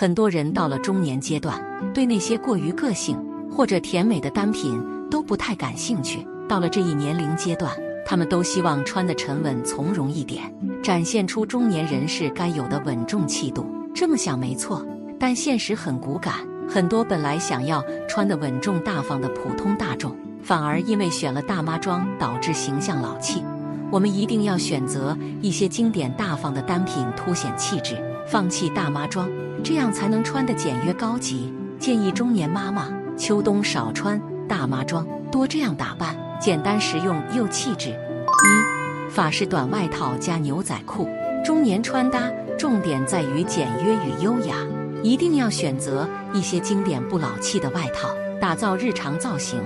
很多人到了中年阶段，对那些过于个性或者甜美的单品都不太感兴趣。到了这一年龄阶段，他们都希望穿得沉稳从容一点，展现出中年人士该有的稳重气度。这么想没错，但现实很骨感，很多本来想要穿得稳重大方的普通大众，反而因为选了大妈装，导致形象老气。我们一定要选择一些经典大方的单品，凸显气质，放弃大妈装。这样才能穿得简约高级。建议中年妈妈秋冬少穿大妈装，多这样打扮，简单实用又气质。一法式短外套加牛仔裤，中年穿搭重点在于简约与优雅，一定要选择一些经典不老气的外套，打造日常造型，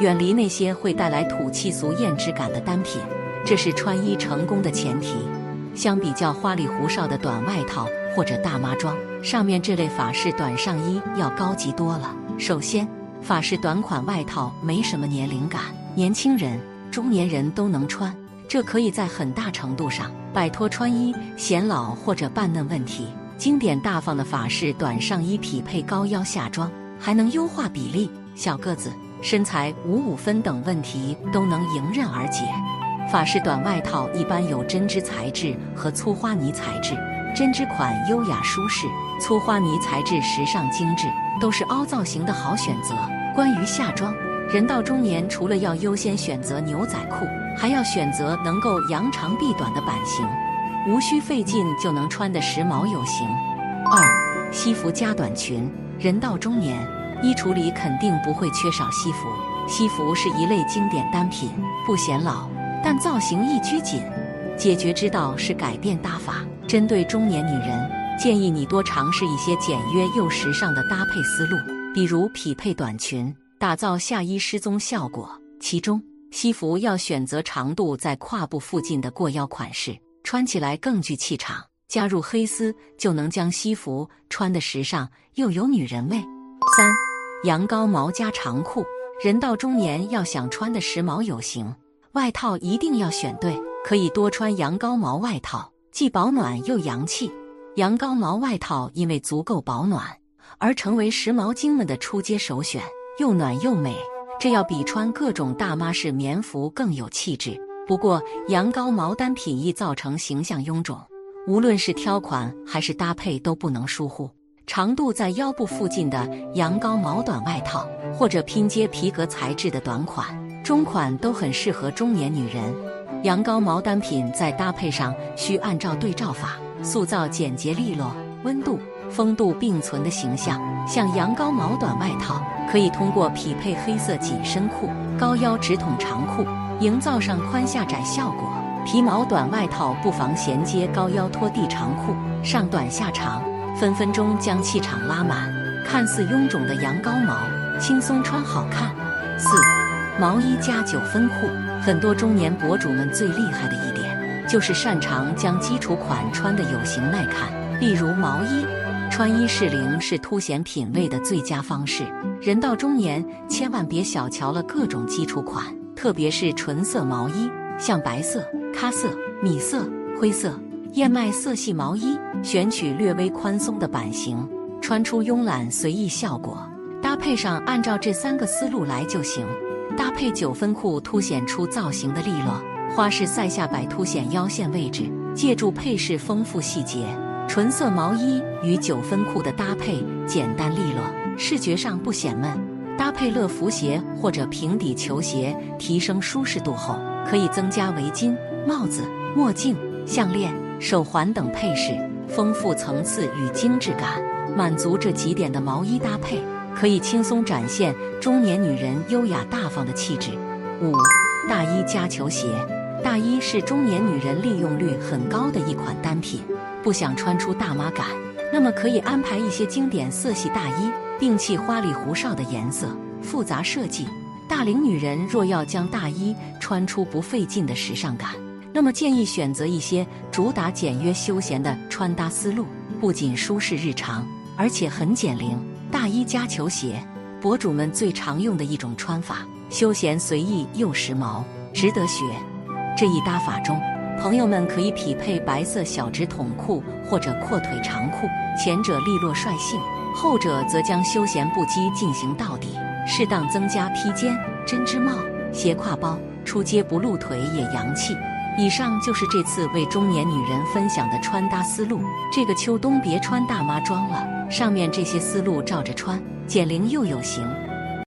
远离那些会带来土气俗艳质感的单品，这是穿衣成功的前提。相比较花里胡哨的短外套或者大妈装。上面这类法式短上衣要高级多了。首先，法式短款外套没什么年龄感，年轻人、中年人都能穿，这可以在很大程度上摆脱穿衣显老或者扮嫩问题。经典大方的法式短上衣匹配高腰下装，还能优化比例，小个子、身材五五分等问题都能迎刃而解。法式短外套一般有针织材质和粗花呢材质。针织款优雅舒适，粗花呢材质时尚精致，都是凹造型的好选择。关于夏装，人到中年除了要优先选择牛仔裤，还要选择能够扬长避短的版型，无需费劲就能穿的时髦有型。二，西服加短裙。人到中年，衣橱里肯定不会缺少西服。西服是一类经典单品，不显老，但造型易拘谨。解决之道是改变搭法。针对中年女人，建议你多尝试一些简约又时尚的搭配思路，比如匹配短裙，打造下衣失踪效果。其中，西服要选择长度在胯部附近的过腰款式，穿起来更具气场。加入黑丝，就能将西服穿得时尚又有女人味。三，羊羔毛加长裤。人到中年，要想穿的时髦有型，外套一定要选对，可以多穿羊羔毛外套。既保暖又洋气，羊羔毛外套因为足够保暖而成为时髦精们的出街首选，又暖又美，这要比穿各种大妈式棉服更有气质。不过，羊羔毛单品易造成形象臃肿，无论是挑款还是搭配都不能疏忽。长度在腰部附近的羊羔毛短外套，或者拼接皮革材质的短款、中款都很适合中年女人。羊羔毛单品在搭配上需按照对照法塑造简洁利落、温度、风度并存的形象。像羊羔毛短外套，可以通过匹配黑色紧身裤、高腰直筒长裤，营造上宽下窄效果。皮毛短外套不妨衔接高腰拖地长裤，上短下长，分分钟将气场拉满。看似臃肿的羊羔毛，轻松穿好看。四。毛衣加九分裤，很多中年博主们最厉害的一点，就是擅长将基础款穿得有型耐看。例如毛衣，穿衣适龄是凸显品味的最佳方式。人到中年，千万别小瞧了各种基础款，特别是纯色毛衣，像白色、咖色、米色、灰色、燕麦色系毛衣，选取略微宽松的版型，穿出慵懒随意效果。搭配上按照这三个思路来就行。搭配九分裤，凸显出造型的利落；花式塞下摆，凸显腰线位置。借助配饰，丰富细节。纯色毛衣与九分裤的搭配简单利落，视觉上不显闷。搭配乐福鞋或者平底球鞋，提升舒适度后，可以增加围巾、帽子、墨镜、项链、手环等配饰，丰富层次与精致感。满足这几点的毛衣搭配。可以轻松展现中年女人优雅大方的气质。五大衣加球鞋，大衣是中年女人利用率很高的一款单品。不想穿出大妈感，那么可以安排一些经典色系大衣，摒弃花里胡哨的颜色、复杂设计。大龄女人若要将大衣穿出不费劲的时尚感，那么建议选择一些主打简约休闲的穿搭思路，不仅舒适日常，而且很减龄。大衣加球鞋，博主们最常用的一种穿法，休闲随意又时髦，值得学。这一搭法中，朋友们可以匹配白色小直筒裤或者阔腿长裤，前者利落率性，后者则将休闲不羁进行到底。适当增加披肩、针织帽、斜挎包，出街不露腿也洋气。以上就是这次为中年女人分享的穿搭思路。这个秋冬别穿大妈装了，上面这些思路照着穿，减龄又有型。